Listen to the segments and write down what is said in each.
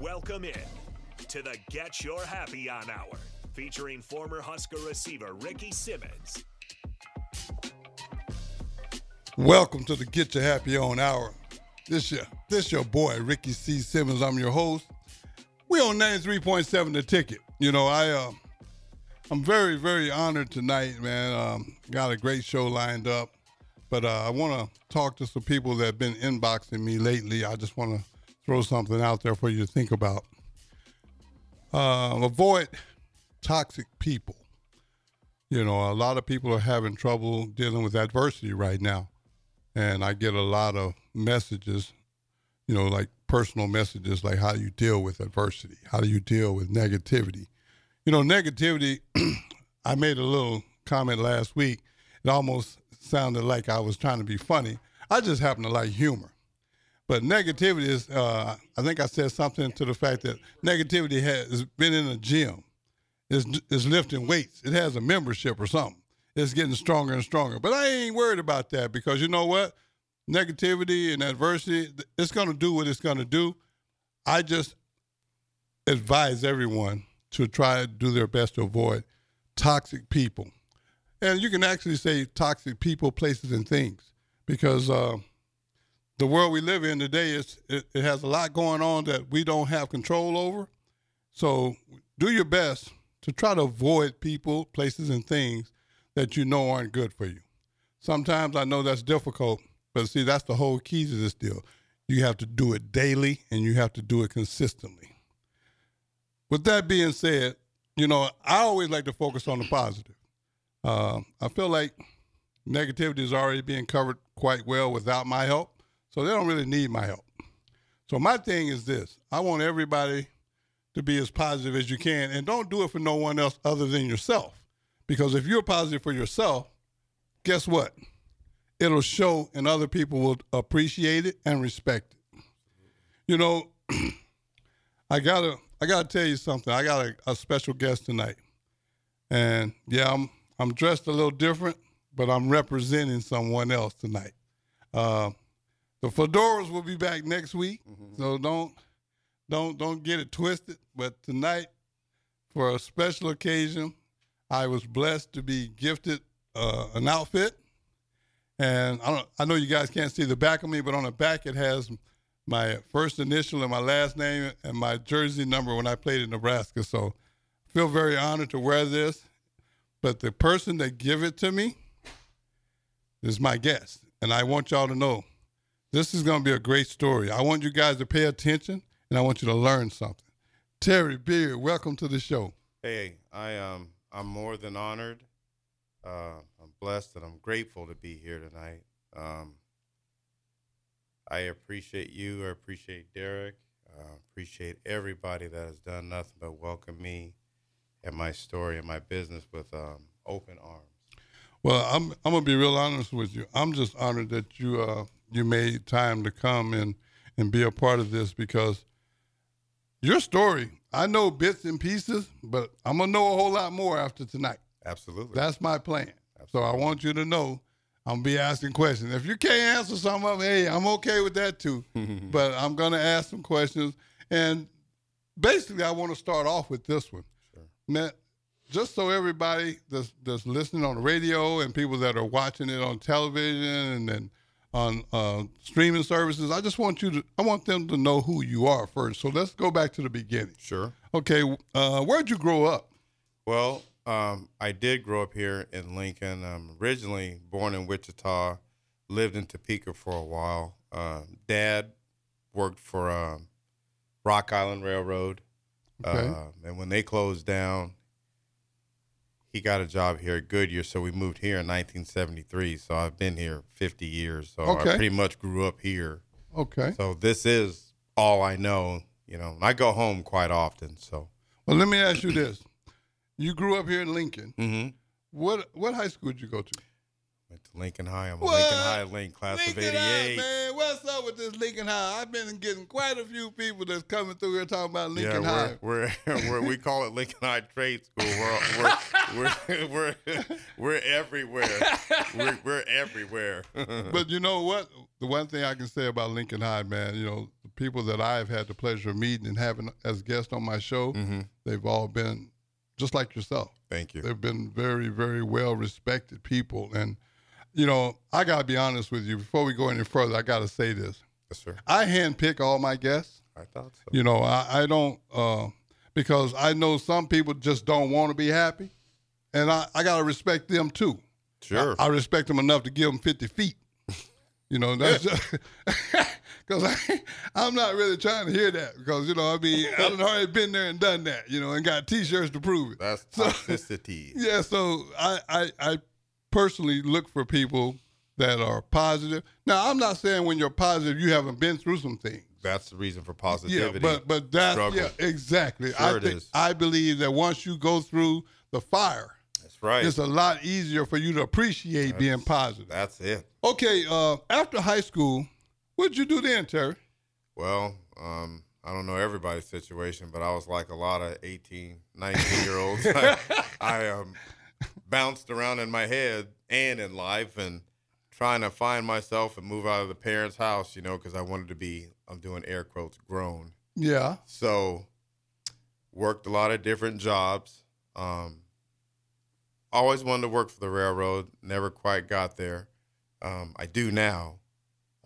Welcome in to the Get Your Happy On Hour, featuring former Husker receiver Ricky Simmons. Welcome to the Get Your Happy On Hour. This your this your boy Ricky C. Simmons. I'm your host. We on 93.7 the ticket. You know, I uh, I'm very, very honored tonight, man. Um, got a great show lined up. But uh, I want to talk to some people that have been inboxing me lately. I just want to throw something out there for you to think about. Uh, avoid toxic people. You know, a lot of people are having trouble dealing with adversity right now. And I get a lot of messages, you know, like personal messages, like how do you deal with adversity? How do you deal with negativity? You know, negativity, I made a little comment last week. It almost sounded like I was trying to be funny. I just happen to like humor. But negativity is, uh, I think I said something to the fact that negativity has been in a gym, is is lifting weights. It has a membership or something. It's getting stronger and stronger. But I ain't worried about that because you know what? Negativity and adversity, it's going to do what it's going to do. I just advise everyone to try to do their best to avoid toxic people. And you can actually say toxic people, places, and things because uh, the world we live in today is it, it has a lot going on that we don't have control over. So do your best to try to avoid people, places, and things that you know aren't good for you. Sometimes I know that's difficult, but see, that's the whole key to this deal. You have to do it daily and you have to do it consistently. With that being said, you know, I always like to focus on the positive. Uh, I feel like negativity is already being covered quite well without my help, so they don't really need my help. So my thing is this: I want everybody to be as positive as you can, and don't do it for no one else other than yourself. Because if you're positive for yourself, guess what? It'll show, and other people will appreciate it and respect it. You know, I gotta, I gotta tell you something. I got a, a special guest tonight, and yeah, I'm I'm dressed a little different, but I'm representing someone else tonight. Uh, the fedoras will be back next week, mm-hmm. so don't don't don't get it twisted. But tonight, for a special occasion, I was blessed to be gifted uh, an outfit, and I, I know you guys can't see the back of me, but on the back it has my first initial and my last name and my jersey number when I played in Nebraska. So, I feel very honored to wear this but the person that give it to me is my guest. And I want y'all to know this is going to be a great story. I want you guys to pay attention and I want you to learn something. Terry Beard, welcome to the show. Hey, I um I'm more than honored. Uh, I'm blessed and I'm grateful to be here tonight. Um, I appreciate you. I appreciate Derek. I uh, appreciate everybody that has done nothing but welcome me and my story and my business with um, open arms. Well, I'm I'm gonna be real honest with you. I'm just honored that you uh, you made time to come and and be a part of this because your story. I know bits and pieces, but I'm gonna know a whole lot more after tonight. Absolutely. That's my plan. Absolutely. So I want you to know I'm gonna be asking questions. If you can't answer some of them, hey, I'm okay with that too. but I'm gonna ask some questions. And basically I want to start off with this one. Now, just so everybody that's, that's listening on the radio and people that are watching it on television and then on uh, streaming services, I just want you to, I want them to know who you are first. So let's go back to the beginning. Sure. Okay. Uh, where'd you grow up? Well, um, I did grow up here in Lincoln. I'm originally born in Wichita, lived in Topeka for a while. Uh, Dad worked for um, Rock Island Railroad. Okay. Uh, and when they closed down, he got a job here at Goodyear, so we moved here in 1973. So I've been here 50 years. So okay. I pretty much grew up here. Okay. So this is all I know. You know, I go home quite often. So. Well, let me ask you this: You grew up here in Lincoln. Mm-hmm. What what high school did you go to? Went to Lincoln High. I'm a what? Lincoln High Link class Lincoln of '88. High, man, what's up with this Lincoln High? I've been getting quite a few people that's coming through here talking about Lincoln yeah, High. We're, we're, we're, we call it Lincoln High Trade School. We're we're we're, we're, we're everywhere. We're, we're everywhere. but you know what? The one thing I can say about Lincoln High, man, you know, the people that I've had the pleasure of meeting and having as guests on my show, Mm-hmm. they've all been just like yourself. Thank you. They've been very, very well respected people. And, you know, I got to be honest with you. Before we go any further, I got to say this. Yes, sir. I handpick all my guests. I thought so. You know, I, I don't, uh, because I know some people just don't want to be happy. And I, I got to respect them too. Sure. I, I respect them enough to give them 50 feet. You know, that's because I, I'm not really trying to hear that because, you know, I mean, I've already been there and done that, you know, and got t shirts to prove it. That's So- toxicity. Yeah, so I, I I personally look for people that are positive. Now, I'm not saying when you're positive you haven't been through some things. That's the reason for positivity. Yeah, but but that struggle. yeah, exactly. Sure I it think is. I believe that once you go through the fire, That's right. it's a lot easier for you to appreciate being positive. That's it. Okay, uh, after high school, what'd you do then, Terry? Well, um, I don't know everybody's situation, but I was like a lot of 18, 19 year olds. I, I um, bounced around in my head and in life and trying to find myself and move out of the parents' house, you know, because I wanted to be, I'm doing air quotes, grown. Yeah. So worked a lot of different jobs. Um, always wanted to work for the railroad. Never quite got there. Um, I do now,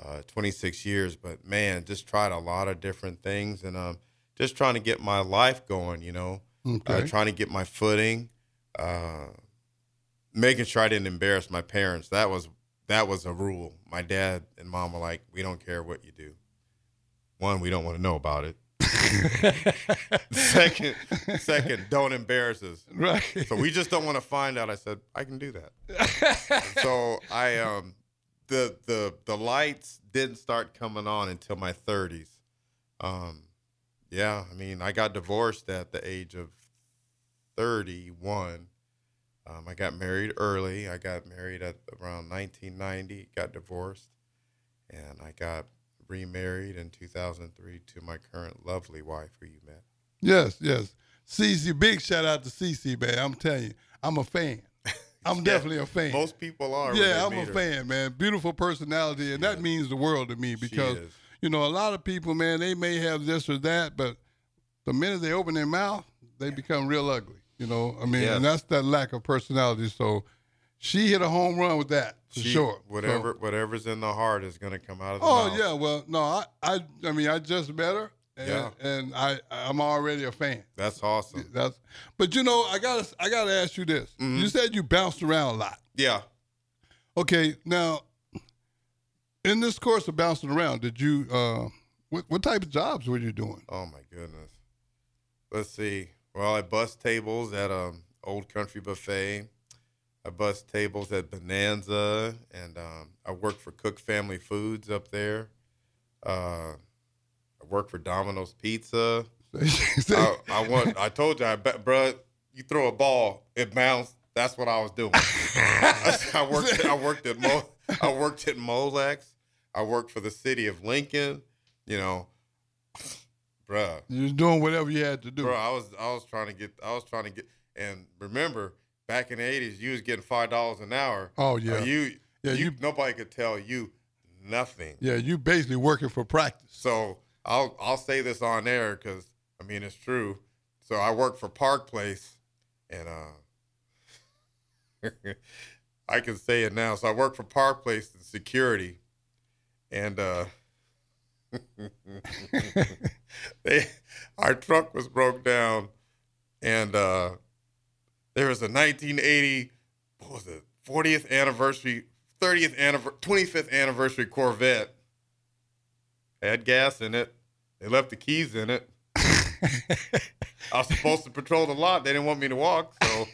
uh, 26 years. But man, just tried a lot of different things and um, just trying to get my life going. You know, Okay. uh, trying to get my footing, uh, making sure I didn't embarrass my parents. That was that was a rule. My dad and mom were like, "We don't care what you do. One, we don't want to know about it. second, second, don't embarrass us. right. So we just don't want to find out." I said, "I can do that." so I um the the the lights didn't start coming on until my 30s. Um yeah, I mean, I got divorced at the age of 31. Um, I got married early. I got married at around 1990, got divorced, and I got remarried in 2003 to my current lovely wife who you met. Yes, yes. Cece, big shout out to Cece, man. I'm telling you, I'm a fan. I'm definitely a fan. Most people are. yeah, I'm a her. fan, man. Beautiful personality, and that means the world to me because you know a lot of people, man, they may have this or that, but the minute they open their mouth, they become real ugly. You know, I mean, Yes. and that's that lack of personality. So she hit a home run with that for She- sure. So- Whatever whatever's in the heart is going to come out of the oh mouth. yeah, well, no, I, I, I mean, I just met her, and, Yeah. and I, I'm already a fan. That's awesome. That's, but you know, I gotta, I gotta ask you this. Mm-hmm. You said you bounced around a lot. Yeah. Okay, now in this course of bouncing around, did you uh what what type of jobs were you doing? Oh my goodness. Let's see. Well, I bust tables at um Old Country Buffet. I bust tables at Bonanza, and um, I worked for Cook Family Foods up there. Uh, I worked for Domino's Pizza. I, I want. I told you, I bet, bruh, you throw a ball, it bounced. That's what I was doing. I worked. I worked at Mo. I worked at Molex. I worked for the city of Lincoln. You know, bruh, you was doing whatever you had to do. bro. I was. I was trying to get. I was trying to get. And remember, back in the eighties, you was getting five dollars an hour. Oh, yeah. You. Yeah, you, you- Nobody could tell you nothing. Yeah, you basically working for practice. So I'll I'll say this on air because I mean it's true. So I work for Park Place, and uh, I can say it now. So I work for Park Place in security, and uh, they our truck was broke down, and uh, there was a 1980 what was it 40th anniversary 30th anniversary 25th anniversary Corvette had gas in it. They left the keys in it. I was supposed to patrol the lot. They didn't want me to walk, so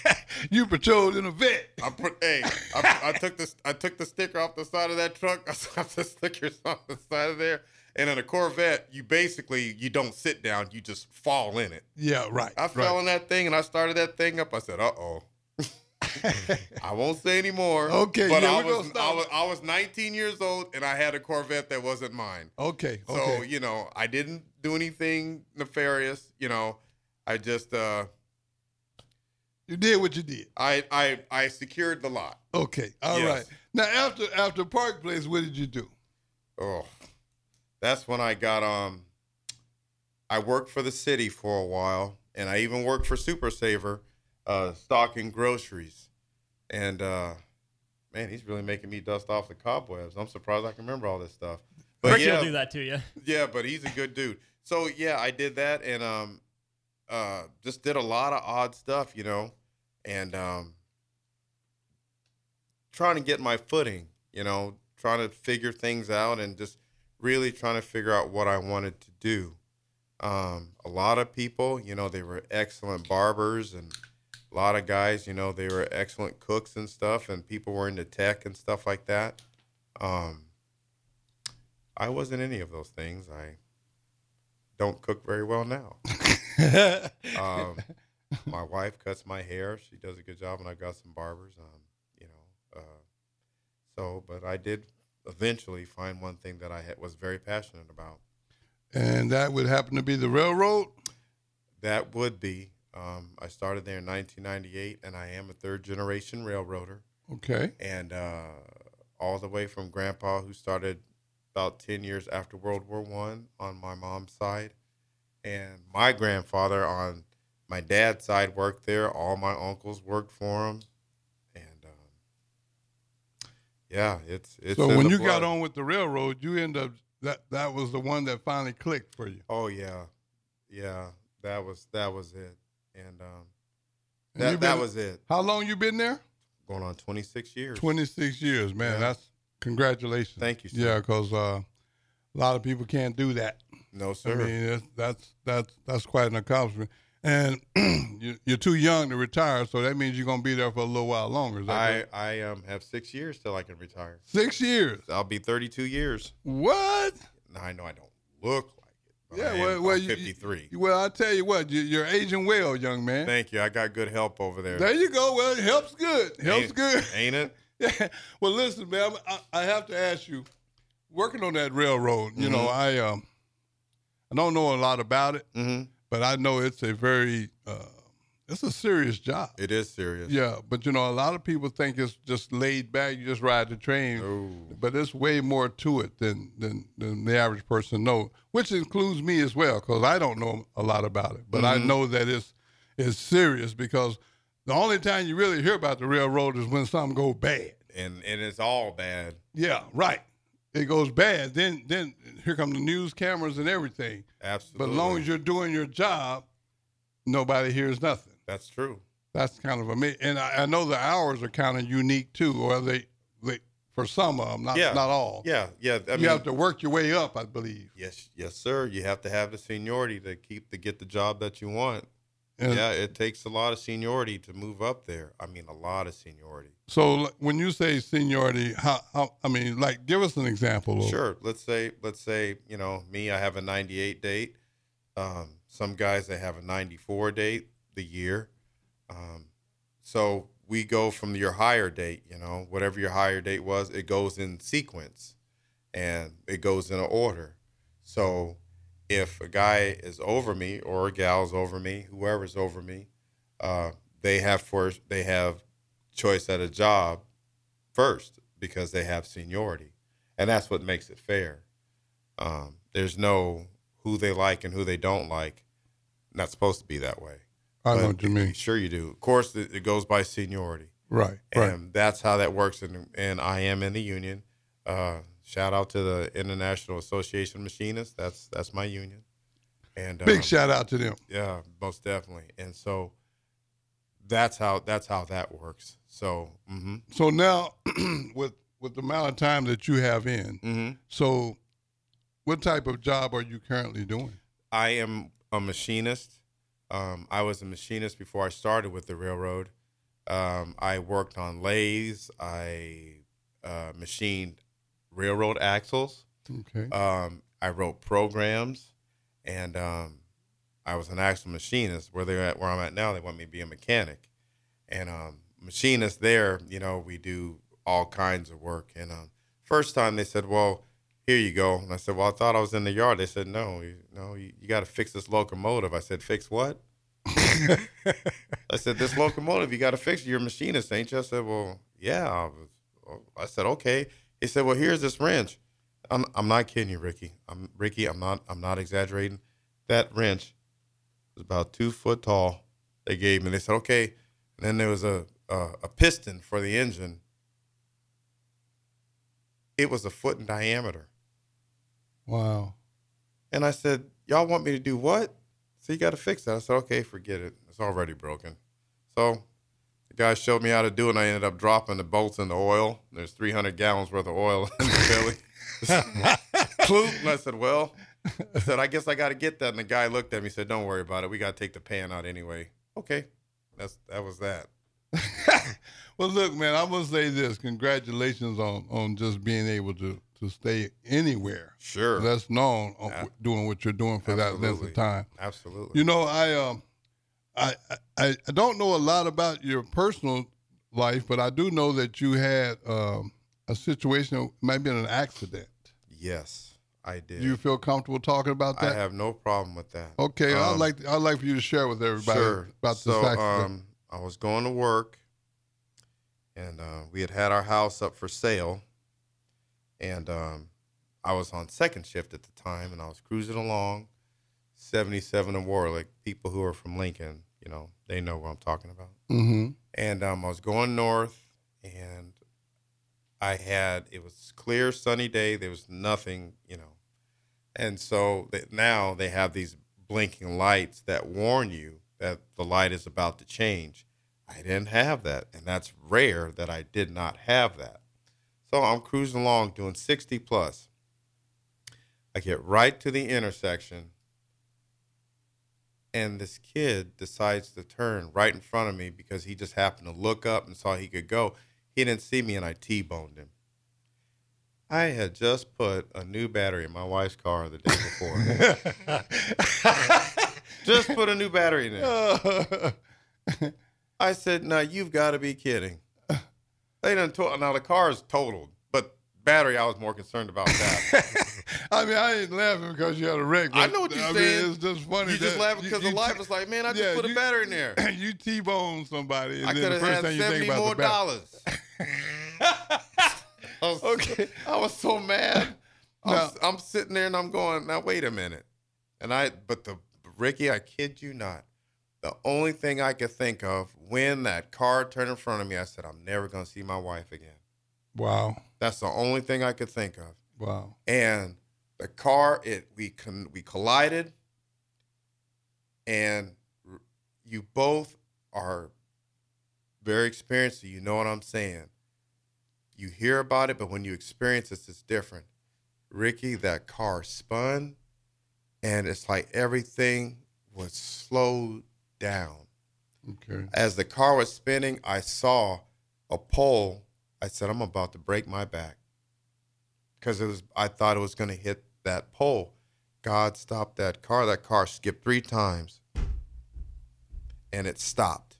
you patrolled in a vet. I put. Hey, I, I took this. I took the sticker off the side of that truck. I slapped the stickers on the side of there. And in a Corvette, you basically you don't sit down. You just fall in it. Yeah, right. I fell right. in that thing and I started that thing up. I said, "Uh oh." I won't say anymore. Okay, but yeah, I was. I was I was 19 years old and I had a Corvette that wasn't mine. Okay, So, okay. you know, I didn't do anything nefarious, you know. I just uh you did what you did. I I I secured the lot. Okay, all right. Yes. Now after after Park Place, what did you do? Oh. that's when I got um. I worked for the city for a while, and I even worked for Super Saver, uh, stocking groceries, and uh, man, he's really making me dust off the cobwebs. I'm surprised I can remember all this stuff. But Ricky yeah, will do that to you. yeah, but he's a good dude. So yeah, I did that and um uh just did a lot of odd stuff, you know, and um trying to get my footing, you know, trying to figure things out and just really trying to figure out what I wanted to do. Um a lot of people, you know, they were excellent barbers and a lot of guys, you know, they were excellent cooks and stuff and people were into tech and stuff like that. Um I wasn't any of those things. I don't cook very well now. Um, my wife cuts my hair. She does a good job, and I got some barbers. Um, you know, uh, so but I did eventually find one thing that I had, was very passionate about. and that would happen to be the railroad. That would be. Um, I started there in 1998, and I am a third generation railroader. Okay. and uh, all the way from grandpa who started about 10 years after world war one on my mom's side and my grandfather on my dad's side worked there all my uncles worked for him and um, yeah it's it's so when you got on with the railroad, you end up that that was the one that finally clicked for you. oh yeah yeah that was that was it and um, that, you've that was it How long you been there? going on 26 years Twenty six years, man. Yeah. That's congratulations. Thank you, sir. Yeah, because uh, a lot of people can't do that. no sir. I mean, that's that's that's, that's quite an accomplishment. And you, you're too young to retire, so that means you're gonna be there for a little while longer. Is that I, right? I um, have six years till I can retire. Six years. I'll be 32 years. What? Now I know I don't look like it. But Yeah, well, well you, 53. You, well, I tell you what, you, you're aging well, young man. Thank you. I got good help over there. There you go. Well, it helps good. Helps Ain't- good. Ain't it? Yeah. Well, listen, man. I, I have to ask you. Working on that railroad, you know, I um, I don't know a lot about it, Mm-hmm. but I know it's a very, uh, it's a serious job. It is serious. Yeah, but you know, a lot of people think it's just laid back. You just ride the train, Oh, but there's way more to it than than, than the average person knows, which includes me as well, because I don't know a lot about it. But I Mhm. know that it's it's serious because the only time you really hear about the railroad is when something goes bad. and and it's all bad. Yeah, right. It goes bad. Then then here come the news cameras and everything. Absolutely. But as long as you're doing your job, nobody hears nothing. That's true. That's kind of amazing. And I, I know the hours are kind of unique too, or they, they for some of them, not Yeah. not all. Yeah, yeah. I you mean, have to work your way up, I believe. yes, yes, sir. You have to have the seniority to keep to get the job that you want. And yeah, it takes a lot of seniority to move up there. I mean, a lot of seniority. So when you say seniority, how, how I mean, like, give us an example. Of, Sure. Let's say, let's say, you know, me, I have a 98 date. Um, some guys, they have a 94 date the year. Um, so we go from your higher date, you know, whatever your higher date was, it goes in sequence and it goes in order. So if a guy is over me or a gal's over me, whoever's over me, uh, they have first, they have choice at a job first because they have seniority and that's what makes it fair. Um, there's no who they like and who they don't like. Not supposed to be that way. I know what you mean. Sure, you do. Of course, it, it goes by seniority, Right, and right. that's how that works. And and I am in the union. Uh, shout out to the International Association of Machinists. That's that's my union. And Big um, shout out to them. yeah, most definitely. And so that's how that's how that works. So, hmm So now, with with the amount of time that you have in, hmm so what type of job are you currently doing? I am a machinist. Um, I was a machinist before I started with the railroad. Um, I worked on lathes. I uh, machined railroad axles. Okay. Um, I wrote programs, and um, I was an actual machinist. Where they're at, where I'm at now, they want me to be a mechanic. And um, machinist there, you know, we do all kinds of work. And um, first time they said, "Well, here you go," and I said, "Well, I thought I was in the yard." They said, "No, you, no, you, you got to fix this locomotive." I said, "Fix what?" I said, "This locomotive, you got to fix. it. You're a machinist, ain't you?" I said, "Well, yeah." I, was, I said, "Okay." He said, "Well, here's this wrench." I'm I'm not kidding you, Ricky. I'm Ricky. I'm not I'm not exaggerating. That wrench was about two foot tall. They gave me. They said okay. And then there was a a, a piston for the engine. It was a foot in diameter. Wow. And I said, Y'all want me to do what? So you got to fix that. I said, Okay, forget it. It's already broken. So the guy showed me how to do it, and I ended up dropping the bolts in the oil. There's 300 gallons worth of oil in the belly. And I said, Well, I said, I guess I got to get that. And the guy looked at me and said, Don't worry about it. We got to take the pan out anyway. Okay. That's That was that. well, look, man, I'm gonna say this. Congratulations on on just being able to to stay anywhere. Sure. That's known on Yeah. doing what you're doing for that length of time. Absolutely. You know, I um, I, I I don't know a lot about your personal life, but I do know that you had um, a situation, it might have been an accident. yes, I did. Do you feel comfortable talking about that? I have no problem with that. okay, I'd Um, like I'd like for you to share with everybody Sure. about so, this accident. um, I was going to work, and uh, we had had our house up for sale, and um, I was on second shift at the time, and I was cruising along, 77 in Warlick. People who are from Lincoln, you know, they know what I'm talking about. mm-hmm. And um, I was going north, and I had it was clear, sunny day. There was nothing, you know, and so that now they have these blinking lights that warn you that the light is about to change. I didn't have that, and that's rare that I did not have that. So I'm cruising along doing 60 plus. I get right to the intersection, and this kid decides to turn right in front of me because he just happened to look up and saw he could go. He didn't see me, and I T-boned him. I had just put a new battery in my wife's car the day before. just put a new battery in it. I said, "Now you've got to be kidding." They done to- now the car is totaled, but battery I was more concerned about that. I mean, I ain't laughing because you had a wreck. I know what you're I saying. Mean, it's just funny. you just laughing because the life was like, "Man, I just yeah, put a you- battery in there." And you T-bone somebody, and I then could the have first had thing you think about more the dollars. I was, Okay. I was so mad. I'm, I'm sitting there and I'm going, now wait a minute. And I, but the Ricky, I kid you not, the only thing I could think of when that car turned in front of me, I said, I'm never gonna see my wife again. Wow, That's the only thing I could think of. wow. And the car, it we con, we collided, and r- you both are very experienced. So you know what I'm saying. You hear about it, but when you experience it, it's different. Ricky, that car spun, and it's like everything was slowed down. Okay. As the car was spinning, I saw a pole. I said, I'm about to break my back. Because it was I thought it was gonna hit that pole. God stopped that car. That car skipped three times. And it stopped.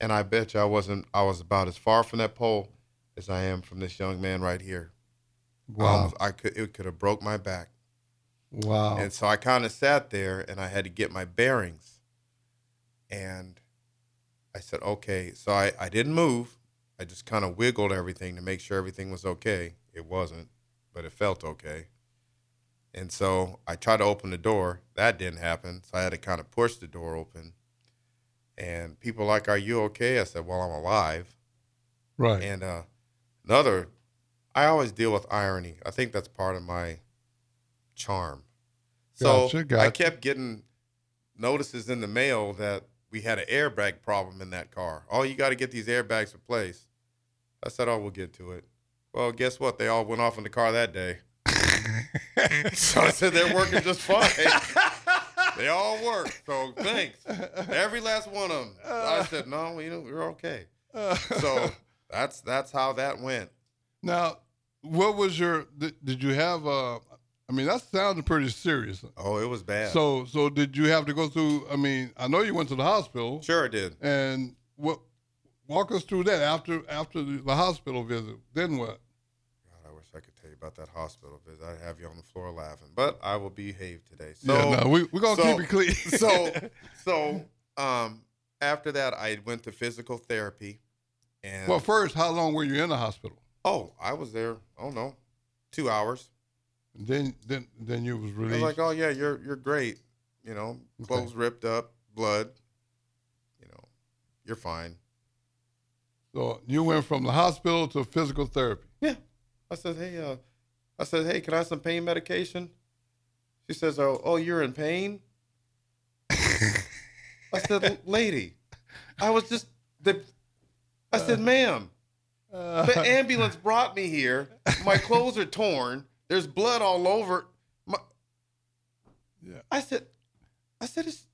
And I bet you I wasn't I was about as far from that pole as I am from this young man right here. I Wow. almost- I could it could have broke my back. Wow. And so I kind of sat there and I had to get my bearings. And I said, okay. So I, I didn't move. I just kind of wiggled everything to make sure everything was okay. It wasn't, but it felt okay. And so I tried to open the door. That didn't happen. So I had to kind of push the door open. And people like, Are you okay? I said, Well, I'm alive. right. And uh, another, I always deal with irony. I think that's part of my charm. So Gotcha, I kept getting notices in the mail that we had an airbag problem in that car. Oh, you got to get these airbags replaced. I said, Oh, we'll get to it. Well, guess what? They all went off in the car that day. so I said, They're working just fine. they all work. So thanks. Every last one of them. I said, No, you know, we're okay. So that's that's how that went. now, what was your? Did, did you have? Uh, I mean, that sounded pretty serious. Oh, it was bad. So, so did you have to go through? I mean, I know you went to the hospital, sure, it did. and what? Walk us through that after after the, the hospital visit. Then what? God, I wish I could tell you about that hospital visit. I'd have you on the floor laughing, but I will behave today. So, yeah, no, we we're gonna so- keep it clean. so, so, um, after that, I went to physical therapy, and well, first, how long were you in the hospital? oh, I was there. Oh no, two hours. Then then then you was I released. was like, oh yeah, you're you're great. You know, Okay. clothes ripped up, blood. You know, you're fine. so you went from the hospital to physical therapy. Yeah. I said, hey, uh, I said, hey, can I have some pain medication? She says, oh, oh, you're in pain. I said, lady, I was just the. I said, ma'am, the ambulance brought me here. My clothes are torn. There's blood all over. My, Yeah. I said, I said, it's,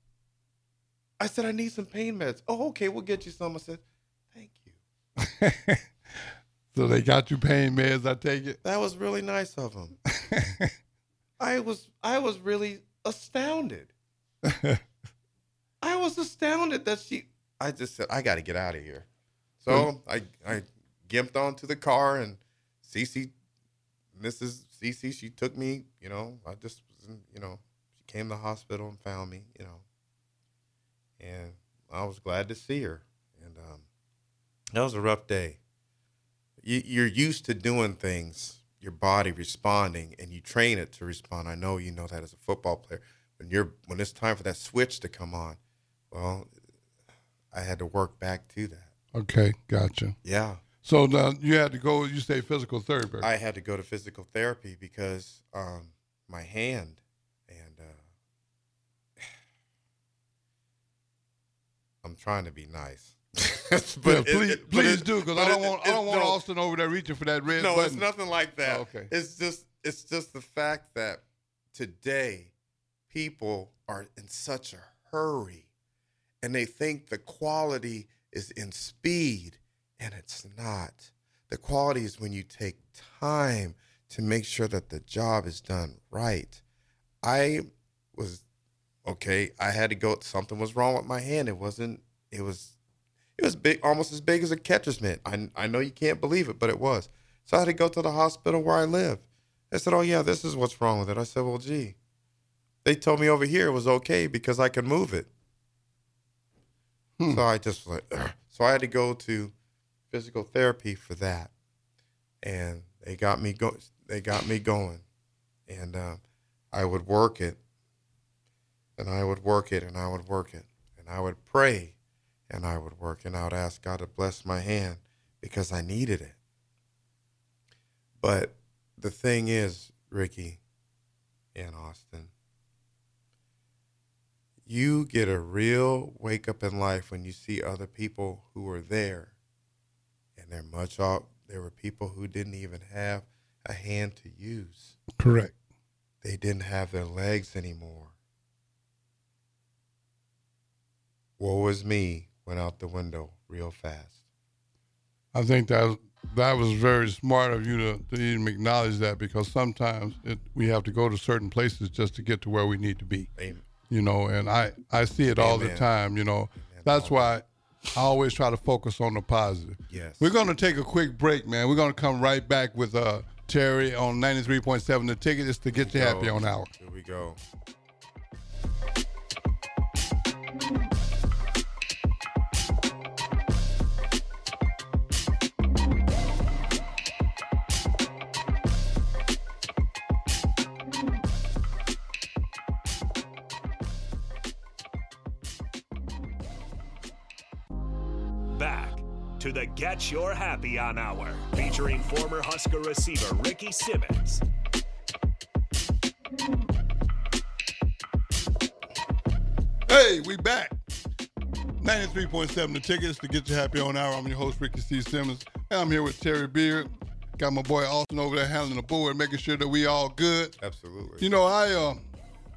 I said, I need some pain meds. Oh, okay, we'll get you some. I said, thank you. so they got you pain meds. I take it. That was really nice of them. I was, I was really astounded. I was astounded that she. I just said, I got to get out of here. So I, I gimped onto the car and Cece, Mrs. Cece, she took me. You know, I just, you know, she came to the hospital and found me. You know, and I was glad to see her. And um, that was a rough day. You, you're used to doing things, your body responding, and you train it to respond. I know you know that as a football player. When you're when it's time for that switch to come on, well, I had to work back to that. okay, gotcha. Yeah, So now you had to go. You say physical therapy. I had to go to physical therapy because um, my hand and uh, I'm trying to be nice. but yeah, please, it- please it- do, because I don't it- want I don't want no, Austin over there reaching for that red No, button. it's nothing like that. Oh, okay. It's just it's just the fact that today people are in such a hurry and they think the quality is in speed and it's not. The quality is when you take time to make sure that the job is done right. I was okay, I had to go something was wrong with my hand. It wasn't it was it was big almost as big as a catcher's mitt. I I know you can't believe it, but it was. So I had to go to the hospital where I live. They said, "Oh yeah, this is what's wrong with it." I said, "Well, gee." They told me over here it was okay because I could move it. Hmm. So I just like, "Ugh." so I had to go to physical therapy for that, and they got me go. They got me going, and um, I would work it, and I would work it, and I would work it, and I would pray, and I would work, and I would ask God to bless my hand because I needed it. But the thing is, Ricky and Austin, you get a real wake up in life when you see other people who are there and they're much off. There were people who didn't even have a hand to use, Correct. they didn't have their legs anymore. Woe is me went out the window real fast. I think that that was very smart of you to, to even acknowledge that because sometimes it, we have to go to certain places just to get to where we need to be. Amen. You know, and I I see it all the time. You know, that's why I always try to focus on the positive. Yes. We're going to take a quick break, man. We're going to come right back with uh, Terry on 93.7 The Ticket. It's to get you happy on hour. Here we go. Get Your Happy On Hour, featuring former Husker receiver Ricky Simmons. Hey, we back. 93.7 The Tickets to get you happy on hour. I'm your host, Ricky C. Simmons. And I'm here with Terry Beard. Got my boy Austin over there handling the board, making sure that we all good. Absolutely. You know, I uh,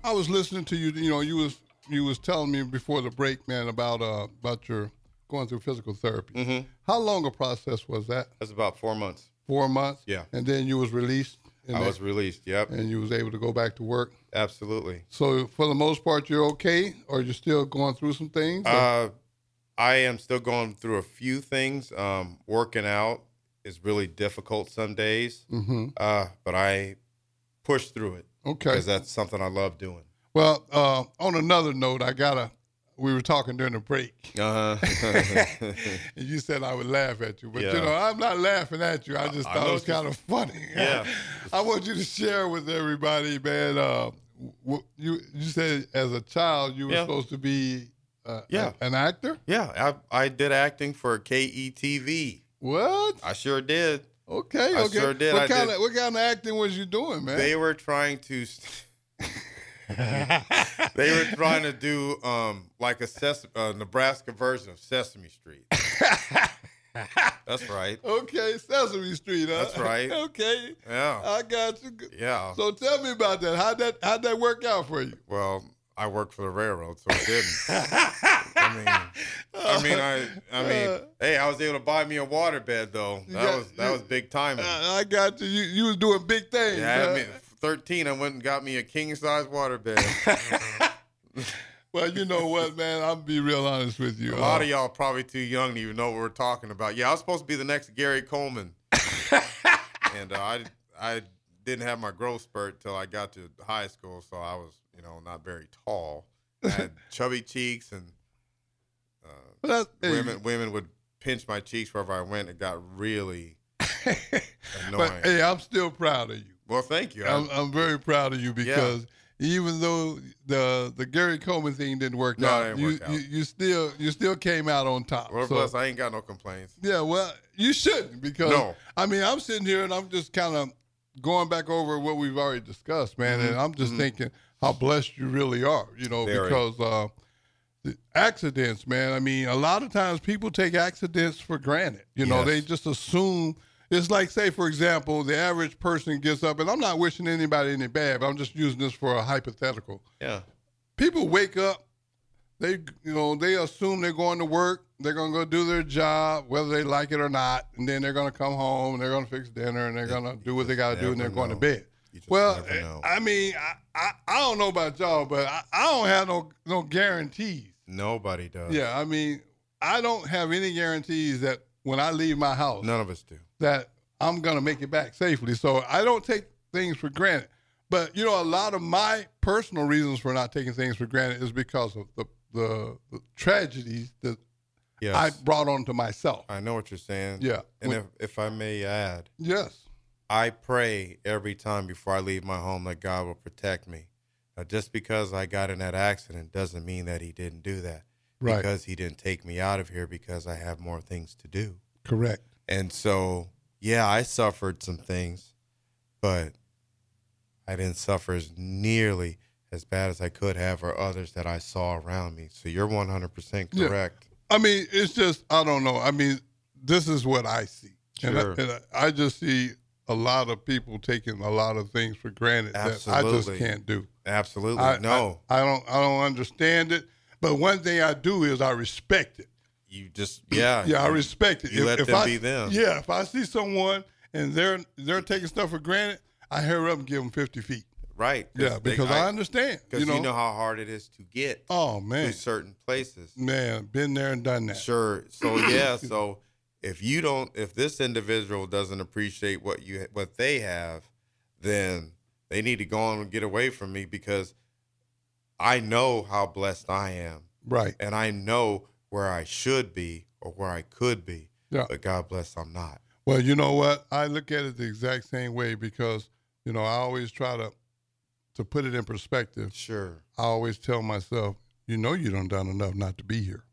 I was listening to you. You know, you was you was telling me before the break, man, about uh about your going through physical therapy. Mhm. How long a process was that? That's about four months. Four months. Yeah. And then you was released. I that- was released. Yep. and you was able to go back to work. Absolutely. So for the most part, you're okay, or you're still going through some things. Uh, I am still going through a few things. Um, working out is really difficult some days, Mhm. uh, but I push through it Okay. because that's something I love doing. Well, uh, on another note, I gotta we were talking during the break, Uh huh. and you said I would laugh at you, but you know I'm not laughing at you. I just I thought know it was kind of funny. Yeah. I want you to share with everybody, man. Uh, w- you you said as a child you were Yeah. supposed to be uh, Yeah. a- an actor. yeah, I I did acting for KETV. What? I sure did. Okay, I okay. sure did. What I kind did. of what kind of acting was you doing, man? They were trying to. they were trying to do um like a Ses- uh, Nebraska version of Sesame Street. That's right. okay, Sesame Street. Huh? That's right. okay, Yeah. I got you. Yeah. So tell me about that. How'd that how'd that work out for you? Well, I worked for the railroad, so it didn't. I mean, I mean, I, I mean, Uh, hey, I was able to buy me a waterbed though. That got- was that you- was big. Uh, I got you. You you was doing big things. Yeah, huh? I mean, 13, I went and got me a king size waterbed. well, you know what, man? I'm be real honest with you. A lot Uh, of y'all probably too young to even know what we're talking about. Yeah, I was supposed to be the next Gary Coleman, and uh, I I didn't have my growth spurt till I got to high school, so I was you know not very tall. I had chubby cheeks, and uh, women women would pinch my cheeks wherever I went. It got really annoying. but hey, I'm still proud of you. Well, thank you. I'm, I'm very proud of you because even though the the Gary Coleman thing didn't work No, out, you, work out. you you still you still came out on top. well, So, plus, I ain't got no complaints. yeah, well, you shouldn't because No. I mean I'm sitting here and I'm just kind of going back over what we've already discussed, man, and I'm just thinking how blessed you really are, you know, Mm-hmm. Because uh, the accidents, man. I mean, a lot of times people take accidents for granted. You know, they just assume. It's like, say, for example, the average person gets up, and I'm not wishing anybody any bad, but I'm just using this for a hypothetical. Yeah. People wake up, they, you know, they assume they're going to work, they're going to go do their job, whether they like it or not, and then they're going to come home and they're going to fix dinner and they're going to do what they got to do and they're never going to bed. Well. Eh, I mean, I, I, I don't know about y'all, but I, I don't have no no guarantees. Nobody does. Yeah, I mean, I don't have any guarantees that when I leave my house None of us do. That I'm gonna make it back safely. So I don't take things for granted. But you know, a lot of my personal reasons for not taking things for granted is because of the the, the tragedies that Yes. I brought onto myself. I know what you're saying. Yeah. And When- if, if I may add, yes. I pray every time before I leave my home that God will protect me. Now, just because I got in that accident doesn't mean that He didn't do that. Right. Because He didn't take me out of here because I have more things to do. Correct. And so, yeah, I suffered some things, but I didn't suffer as nearly as bad as I could have or others that I saw around me. So you're 100% correct. Yeah. I mean, it's just I don't know. I mean, this is what I see, and, I, and I, just see a lot of people taking a lot of things for granted that I just can't do. Absolutely. I, no. I, I don't. I don't understand it. But one thing I do is I respect it. You just, yeah. Yeah, I respect it. you let them I, be them. Yeah, if I see someone and they're they're taking stuff for granted, I hurry up and give them fifty feet. Right. Yeah, they- because I, understand. Because You know. how hard it is to get oh to man, certain places. man, been there and done that. Sure. So yeah. So if you don't, if this individual doesn't appreciate what you what they have, then they need to go on and get away from me because I know how blessed I am, Right. and I know where I should be or where I could be. Yeah. But God bless, I'm not. Well, you know what? I look at it the exact same way because you know I always try to to put it in perspective. Sure. I always tell myself, you know, you don't done enough not to be here.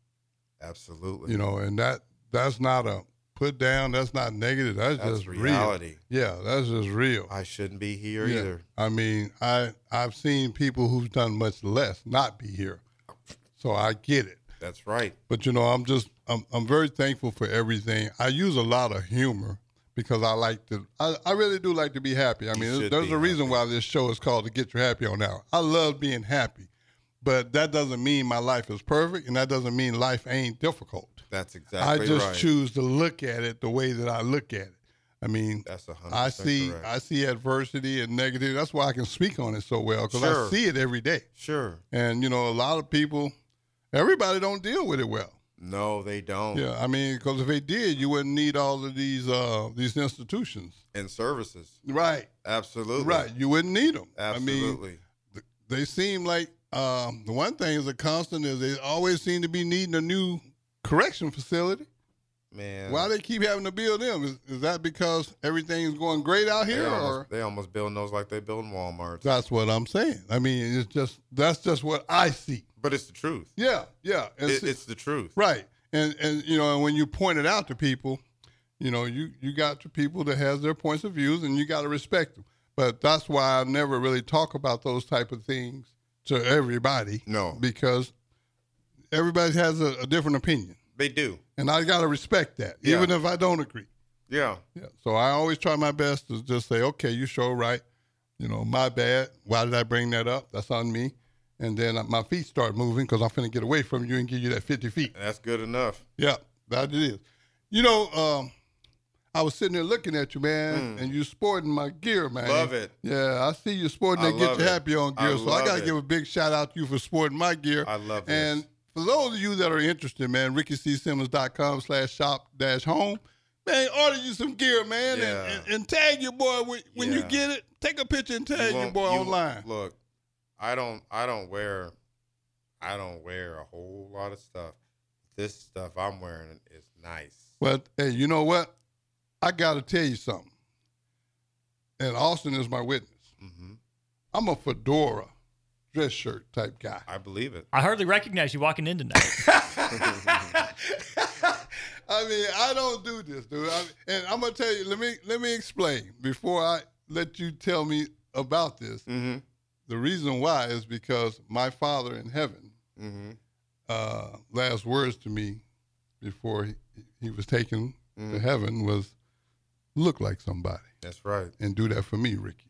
Absolutely. You know, and that that's not a put down. That's not negative. That's, That's just real. reality. Yeah, that's just real. I shouldn't be here Yeah. either. I mean, I I've seen people who've done much less not be here, so I get it. That's right. But you know, I'm just I'm I'm very thankful for everything. I use a lot of humor because I like to. I, I really do like to be happy. I mean, there's a reason happy. why this show is called "To Get Your Happy On Now." I love being happy, but that doesn't mean my life is perfect, and that doesn't mean life ain't difficult. That's exactly right. I just right. choose to look at it the way that I look at it. I mean, That's a hundred. I see correct. I see adversity and negative. That's why I can speak on it so well because I see it every day. Sure. And you know, a lot of people, everybody don't deal with it well. No, they don't. Yeah, I mean, because if they did, you wouldn't need all of these uh these institutions. And services. Right, Absolutely. right. You wouldn't need them. I mean, Absolutely. they seem like um, the one thing is a constant is they always seem to be needing a new correction facility. Man, Why they keep having to build them? Is, is that because everything's going great out they here, or they almost building those like they building Walmarts. that's what I'm saying? I mean, it's just that's just what I see. But it's the truth. Yeah, yeah, and It, see- it's the truth. right. And and you know, and when you point it out to people, you know, you you got your people that has their points of views, and you got to respect them. But that's why I never really talk about those type of things to everybody. No. because everybody has a, a different opinion, They do. and I got to respect that, Yeah. even if I don't agree. Yeah. Yeah. So I always try my best to just say, okay, you show right. You know, my bad. Why did I bring that up? That's on me. And then my feet start moving because I'm finna get away from you and give you that 50 feet. That's good enough. Yeah, that it is. You know, um, I was sitting there looking at you, man, and you sporting my gear, man. Mm. Love it. Yeah, I see you sporting I that Get You it. Happy on I gear. so I got to give a big shout out to you for sporting my gear. I love it. And for those of you that are interested, man, rickycsimmons.com slash shop dash home. Man, order you some gear, man, and, Yeah. and, and tag your boy when, when you get it. Take a picture and tag You your boy you online. Look, I don't I don't wear I don't wear a whole lot of stuff. This stuff I'm wearing is nice. But hey, you know what? I got to tell you something. And Austin is my witness. hmm I'm a fedora dress shirt type guy. I believe it. I hardly recognize you walking in tonight. I mean, I don't do this, dude. I, and I'm gonna tell you. Let me let me explain before I let you tell me about this. hmm The reason why is because my Father in heaven, hmm uh, last words to me before he, he was taken to Mhm. heaven was, "Look like somebody That's right. and do that for me, Ricky."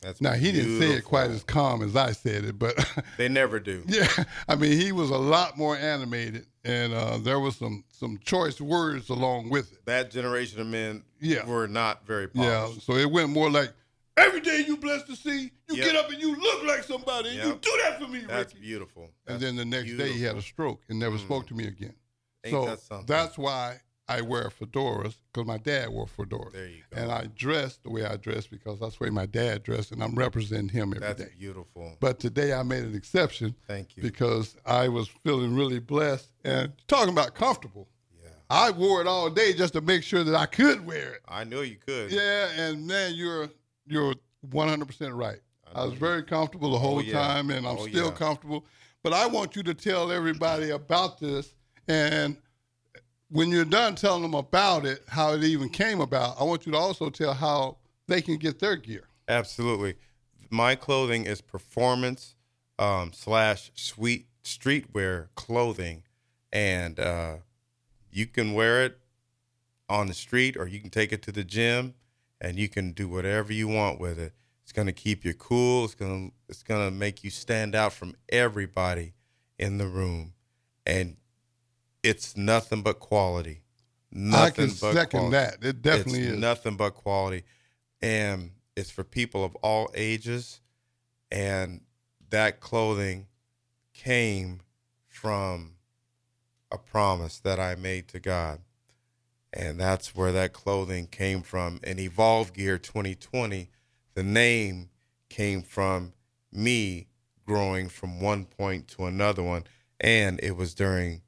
That's Now he didn't say it quite as calm as I said it, but They never do. yeah, I mean he was a lot more animated, and uh, there was some some choice words along with it. That generation of men Yeah. were not very polished. Yeah, so it went more like every day you blessed to see you Yep. get up and you look like somebody. And you do that for me, That's Ricky. beautiful. And then the next day he had a stroke and never Mm. spoke to me again. Ain't so that something? that's why I wear fedoras because my dad wore fedoras. There you go. And I dress the way I dress because that's the way my dad dressed, and I'm representing him every day. That's beautiful. But today I made an exception Thank you. because I was feeling really blessed and talking about comfortable. yeah. I wore it all day just to make sure that I could wear it. I knew you could. Yeah, and man, you're you're 100 percent right. I, I was very comfortable the whole oh, yeah. time, and I'm Oh, still yeah. comfortable. But I want you to tell everybody about this, and when you're done telling them about it, how it even came about, I want you to also tell how they can get their gear. Absolutely. My clothing is performance um, slash sweet streetwear clothing, and uh, you can wear it on the street or you can take it to the gym, and you can do whatever you want with it. It's gonna keep you cool. It's gonna it's gonna make you stand out from everybody in the room, and it's nothing but quality. Nothing I can but second quality that. It definitely it's is. nothing but quality and it's for people of all ages and that clothing came from a promise that I made to God and that's where that clothing came from and Evolve Gear 2020 the name came from me growing from one point to another one and it was during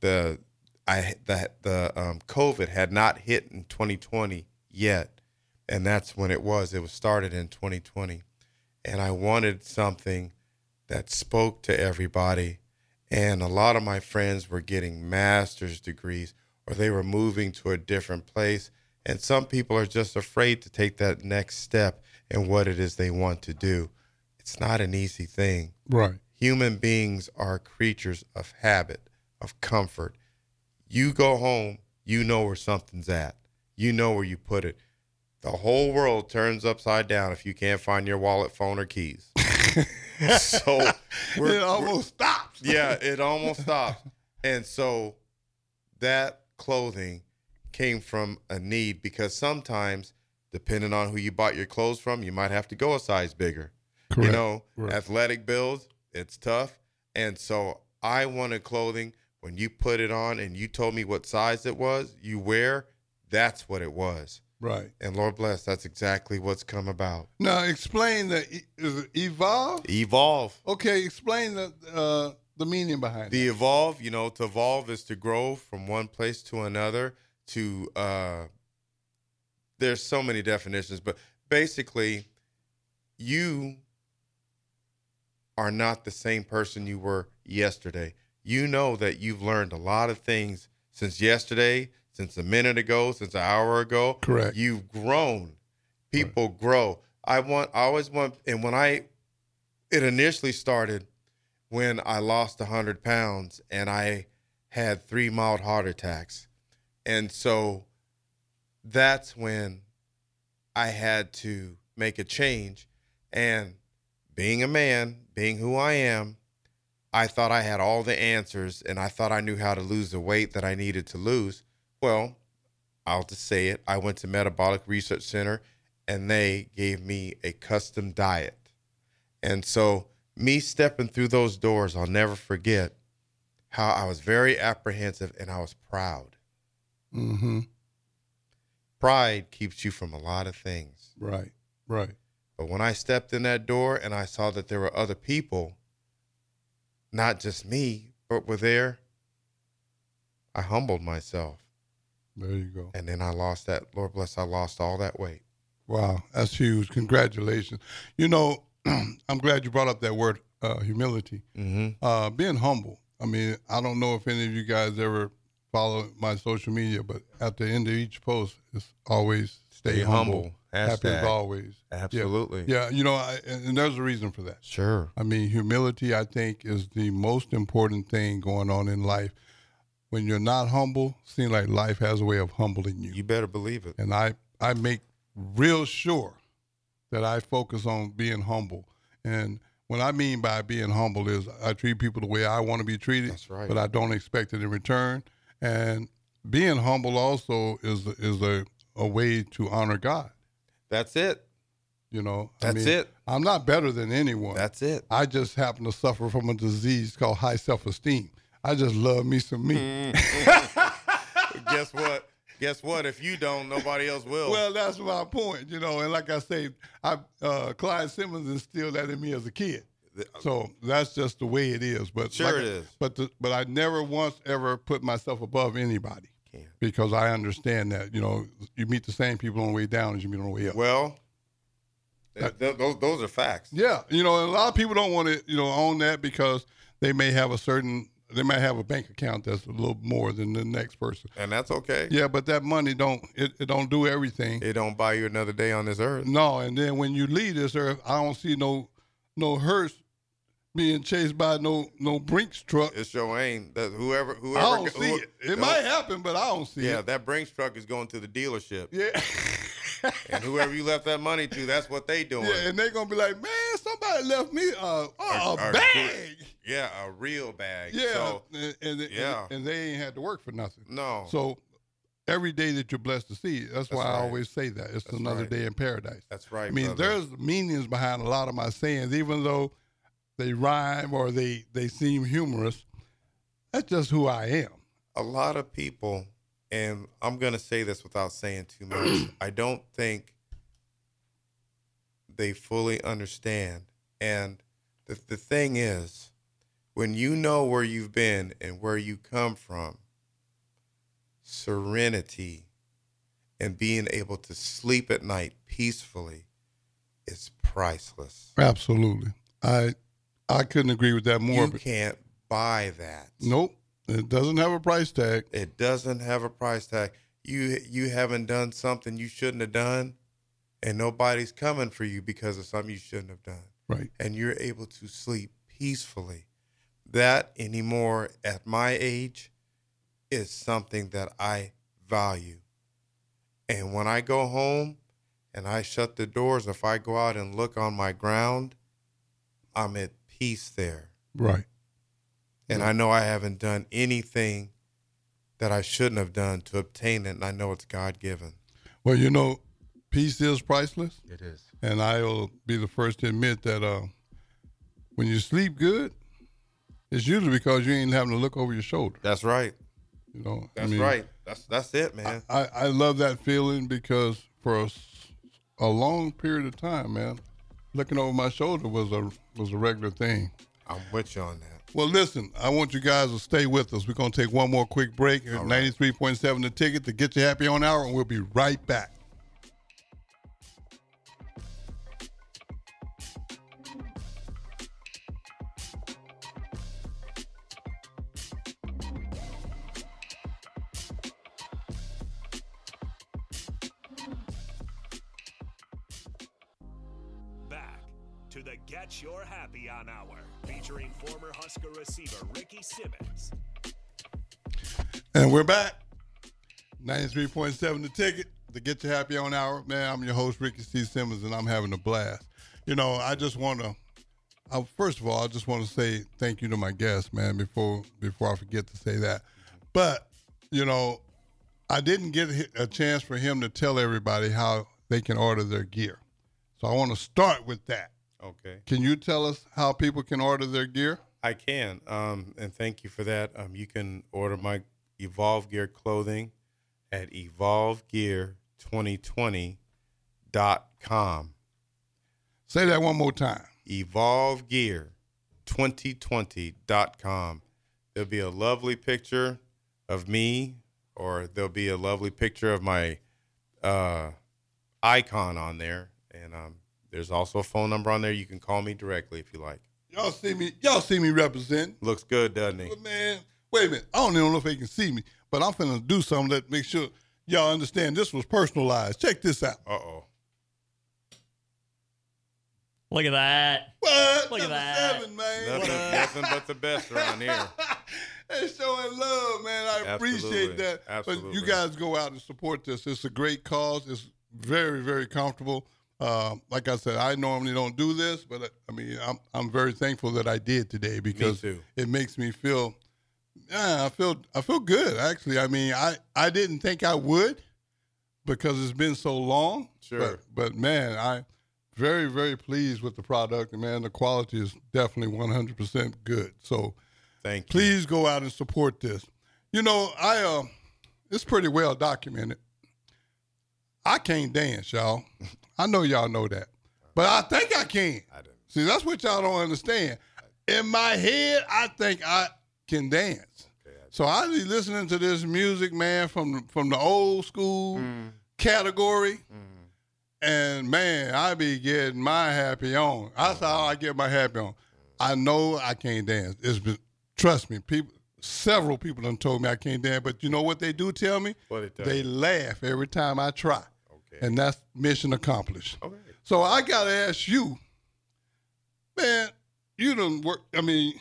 the I the the um, COVID had not hit in 2020 yet, and that's when it was. It was started in 2020, and I wanted something that spoke to everybody. And a lot of my friends were getting master's degrees, or they were moving to a different place. And some people are just afraid to take that next step in what it is they want to do. It's not an easy thing right. human beings are creatures of habit, of comfort. You go home, you know where something's at. You know where you put it. The whole world turns upside down if you can't find your wallet, phone, or keys. so it almost stops. yeah, it almost stops. And so that clothing came from a need because sometimes, depending on who you bought your clothes from, you might have to go a size bigger. Correct. You know, Correct. athletic builds, it's tough. And so I wanted clothing when you put it on and you told me what size it was, you wear, that's what it was. Right. And Lord bless, that's exactly what's come about. Now explain the is it evolve? Evolve. Okay, explain the uh, the meaning behind it. The it. evolve, you know, to evolve is to grow from one place to another. To uh, there's so many definitions, but basically, you are not the same person you were yesterday. You know that you've learned a lot of things since yesterday, since a minute ago, since an hour ago. Correct. You've grown. People grow. I want. I always want. And when I, it initially started when I lost 100 pounds and I had three mild heart attacks. And so that's when I had to make a change. And being a man, being who I am, I thought I had all the answers and I thought I knew how to lose the weight that I needed to lose. Well, I'll just say it. I went to Metabolic Research Center and they gave me a custom diet. And so, me stepping through those doors, I'll never forget how I was very apprehensive and I was proud. Mm-hmm. Pride keeps you from a lot of things. Right. Right. But when I stepped in that door and I saw that there were other people, not just me, but were there, I humbled myself. There you go. And then I lost that, Lord bless, I lost all that weight. Wow, that's huge. Congratulations. You know, I'm glad you brought up that word, uh, humility. Mm-hmm. Uh, being humble. I mean, I don't know if any of you guys ever follow my social media, but at the end of each post, it's always stay, Stay humble, humble. happy as always. Absolutely. Yeah, you know, I, and, and there's a reason for that. Sure. I mean, humility, I think, is the most important thing going on in life. When you're not humble, seems like life has a way of humbling you. You better believe it. And I, I make real sure that I focus on being humble. And what I mean by being humble is I treat people the way I want to be treated, That's right. but I don't expect it in return. And being humble also is is a, a way to honor God. That's it. You know, That's I mean, it. I'm not better than anyone. That's it. I just happen to suffer from a disease called high self esteem. I just love me some me. Guess what? Guess what? If you don't, nobody else will. Well, that's my point, you know. And like I say, I uh, Clyde Simmons instilled that in me as a kid. So that's just the way it is. But Sure like it is. But the, but I never once ever put myself above anybody Can't. because I understand that you know you meet the same people on the way down as you meet on the way up. Well, uh, th- th- those those are facts. Yeah, you know, a lot of people don't want to, you know, own that because they may have a certain, they might have a bank account that's a little more than the next person. And that's okay. Yeah, but that money don't, it, it don't do everything. It don't buy you another day on this earth. no, and then when you leave this earth, I don't see no, no hearse being chased by no, no Brinks truck. It sure ain't. That whoever I whoever don't see it. It might oh. happen, but I don't see Yeah, it. that Brinks truck is going to the dealership, Yeah. and whoever you left that money to, that's what they doing. yeah, and they're gonna be like, man, somebody left me a, a, a A- bag. Yeah, a real bag. Yeah, So, and, and, and- yeah. and they ain't had to work for nothing. no. So every day that you're blessed to see, that's, why I always say that it's That's another right. day in paradise. that's right. I mean, brother. there's meanings behind a lot of my sayings, even though they rhyme or they they seem humorous. That's just who I am. a lot of people, and I'm going to say this without saying too much, I don't think they fully understand. And the, the thing is, when you know where you've been and where you come from, serenity and being able to sleep at night peacefully is priceless. Absolutely. I I couldn't agree with that more. You can't buy that. nope, it doesn't have a price tag. It doesn't have a price tag. You you haven't done something you shouldn't have done, and nobody's coming for you because of something you shouldn't have done. Right. And you're able to sleep peacefully. That anymore at my age is something that I value. And when I go home and I shut the doors, if I go out and look on my ground, I'm at peace there Right. and I know I haven't done anything that I shouldn't have done to obtain it, and I know it's God given. Well, you know, peace is priceless, It is. and I will be the first to admit that uh, when you sleep good, it's usually because you ain't having to look over your shoulder. That's right. You know, I That's mean, right. That's that's it, man. I, I love that feeling because for a long period of time, man. Looking over my shoulder was a was a regular thing. I'm with you on that. Well, listen, I want you guys to stay with us. We're going to take one more quick break at 93.7 the ticket to get you happy on hour, and we'll be right. Back to the Get Your Happy On Hour, featuring former Husker receiver Ricky Simmons. And we're back. 93.7 the ticket to get you happy on hour. Man, I'm your host, Ricky C. Simmons, and I'm having a blast. You know, I just want to, I, first of all, I just want to say thank you to my guests, man, before before I forget to say that. But, you know, I didn't get a chance for him to tell everybody how they can order their gear. So I want to start with that. Okay. Can you tell us how people can order their gear? I can, um, and thank you for that. Um, you can order my Evolve Gear clothing at evolvegear2020.com. Say that one more time. evolvegear2020.com. There'll be a lovely picture of me, or there'll be a lovely picture of my uh, icon on there. And um, there's also a phone number on there. You can call me directly if you like. Y'all see me, y'all see me representing. Looks good, doesn't he? But man, wait a minute. I don't even know if they can see me, but I'm finna do something that make sure y'all understand this was personalized. Check this out. Uh oh. Look at that. What? Look at that. seven, man. Nothing, nothing but the best around here. they showing love, man. I appreciate that. Absolutely. that. But you guys go out and support this. It's a great cause. It's very, very comfortable. Uh, like I said, I normally don't do this, but uh, I mean, I'm I'm very thankful that I did today because it makes me feel. Yeah, I feel I feel good actually. I mean, I I didn't think I would because it's been so long. Sure. But, but man, I very very pleased with the product, and man, the quality is definitely 100% good. So Thank you. please go out and support this. You know, I uh, it's pretty well documented. I can't dance, y'all. I know y'all know that, but I think I can. I didn't. See, that's what y'all don't understand. In my head, I think I can dance. So I be listening to this music, man, from from the old school Mm. category, Mm-hmm. and man, I be getting my happy on. That's how I get my happy on. I know I can't dance. It's been, trust me, people. Several people have told me I can't dance, but you know what they do tell me? What it does. They laugh every time I try, Okay. and that's mission accomplished. Okay. So I gotta ask you, man, you done work. I mean,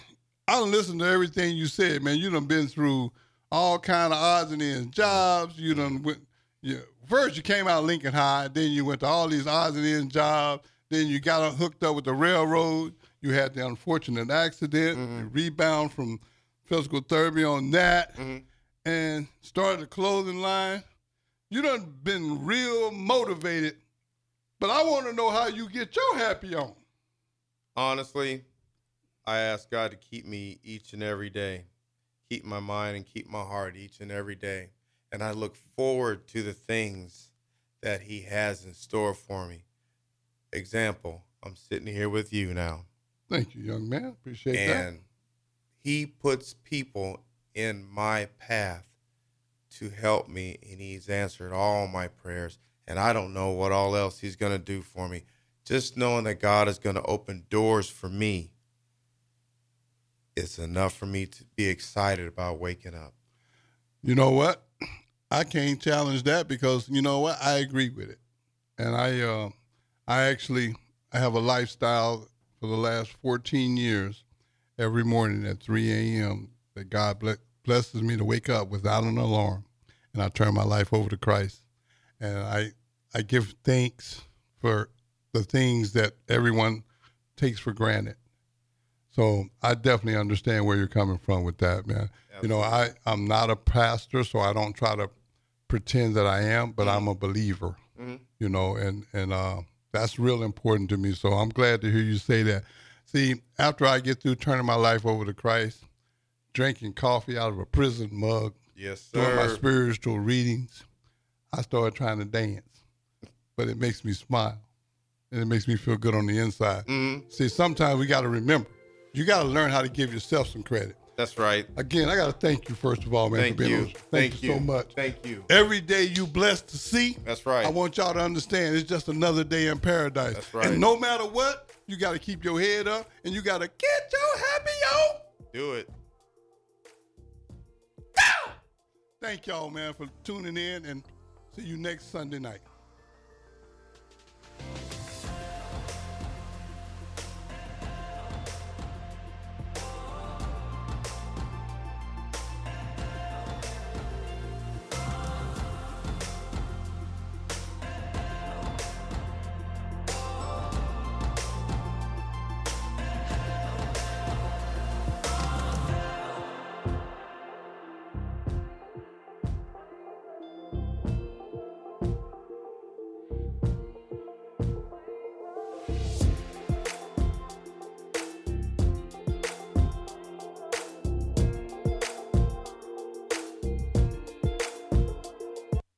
I done listened to everything you said, man. You done been through all kind of odds and ends jobs. You done mm-hmm. went. You, first you came out of Lincoln High, then you went to all these odds and ends jobs. Then you got hooked up with the railroad. You had the unfortunate accident. You mm-hmm. rebound from physical therapy on that, mm-hmm. and started a clothing line. You done been real motivated but I want to know how you get your happy on. Honestly, I ask God to keep me each and every day, keep my mind and keep my heart each and every day. And I look forward to the things that He has in store for me. Example, I'm sitting here with you now, Thank you, young man. Appreciate that. and He puts people in my path to help me, and He's answered all my prayers. And I don't know what all else He's going to do for me. Just knowing that God is going to open doors for me is enough for me to be excited about waking up. You know what? I can't challenge that because you know what? I agree with it, and I, uh, I actually, I have a lifestyle for the last 14 years. Every morning at 3 a.m., that God ble- blesses me to wake up without an alarm, and I turn my life over to Christ, and I, I give thanks for the things that everyone takes for granted. So I definitely understand where you're coming from with that, man. You know, I, I'm not a pastor, so I don't try to pretend that I am, but I'm a believer. Mhm. You know, and and uh, that's real important to me. So I'm glad to hear you say that. See, after I get through turning my life over to Christ, drinking coffee out of a prison mug, Yes, sir. doing my spiritual readings, I started trying to dance. but it makes me smile, and it makes me feel good on the inside. hmm See, sometimes we got to remember, you got to learn how to give yourself some credit. That's right. Again, I got to thank you first of all, man, Thank for being you. show. Thank, you so much. Thank you. Every day you blessed to see. That's right. I want y'all to understand it's just another day in paradise. That's right. And no matter what, you got to keep your head up and you got to get your happy on. Do it. Thank y'all, man, for tuning in and see you next Sunday night.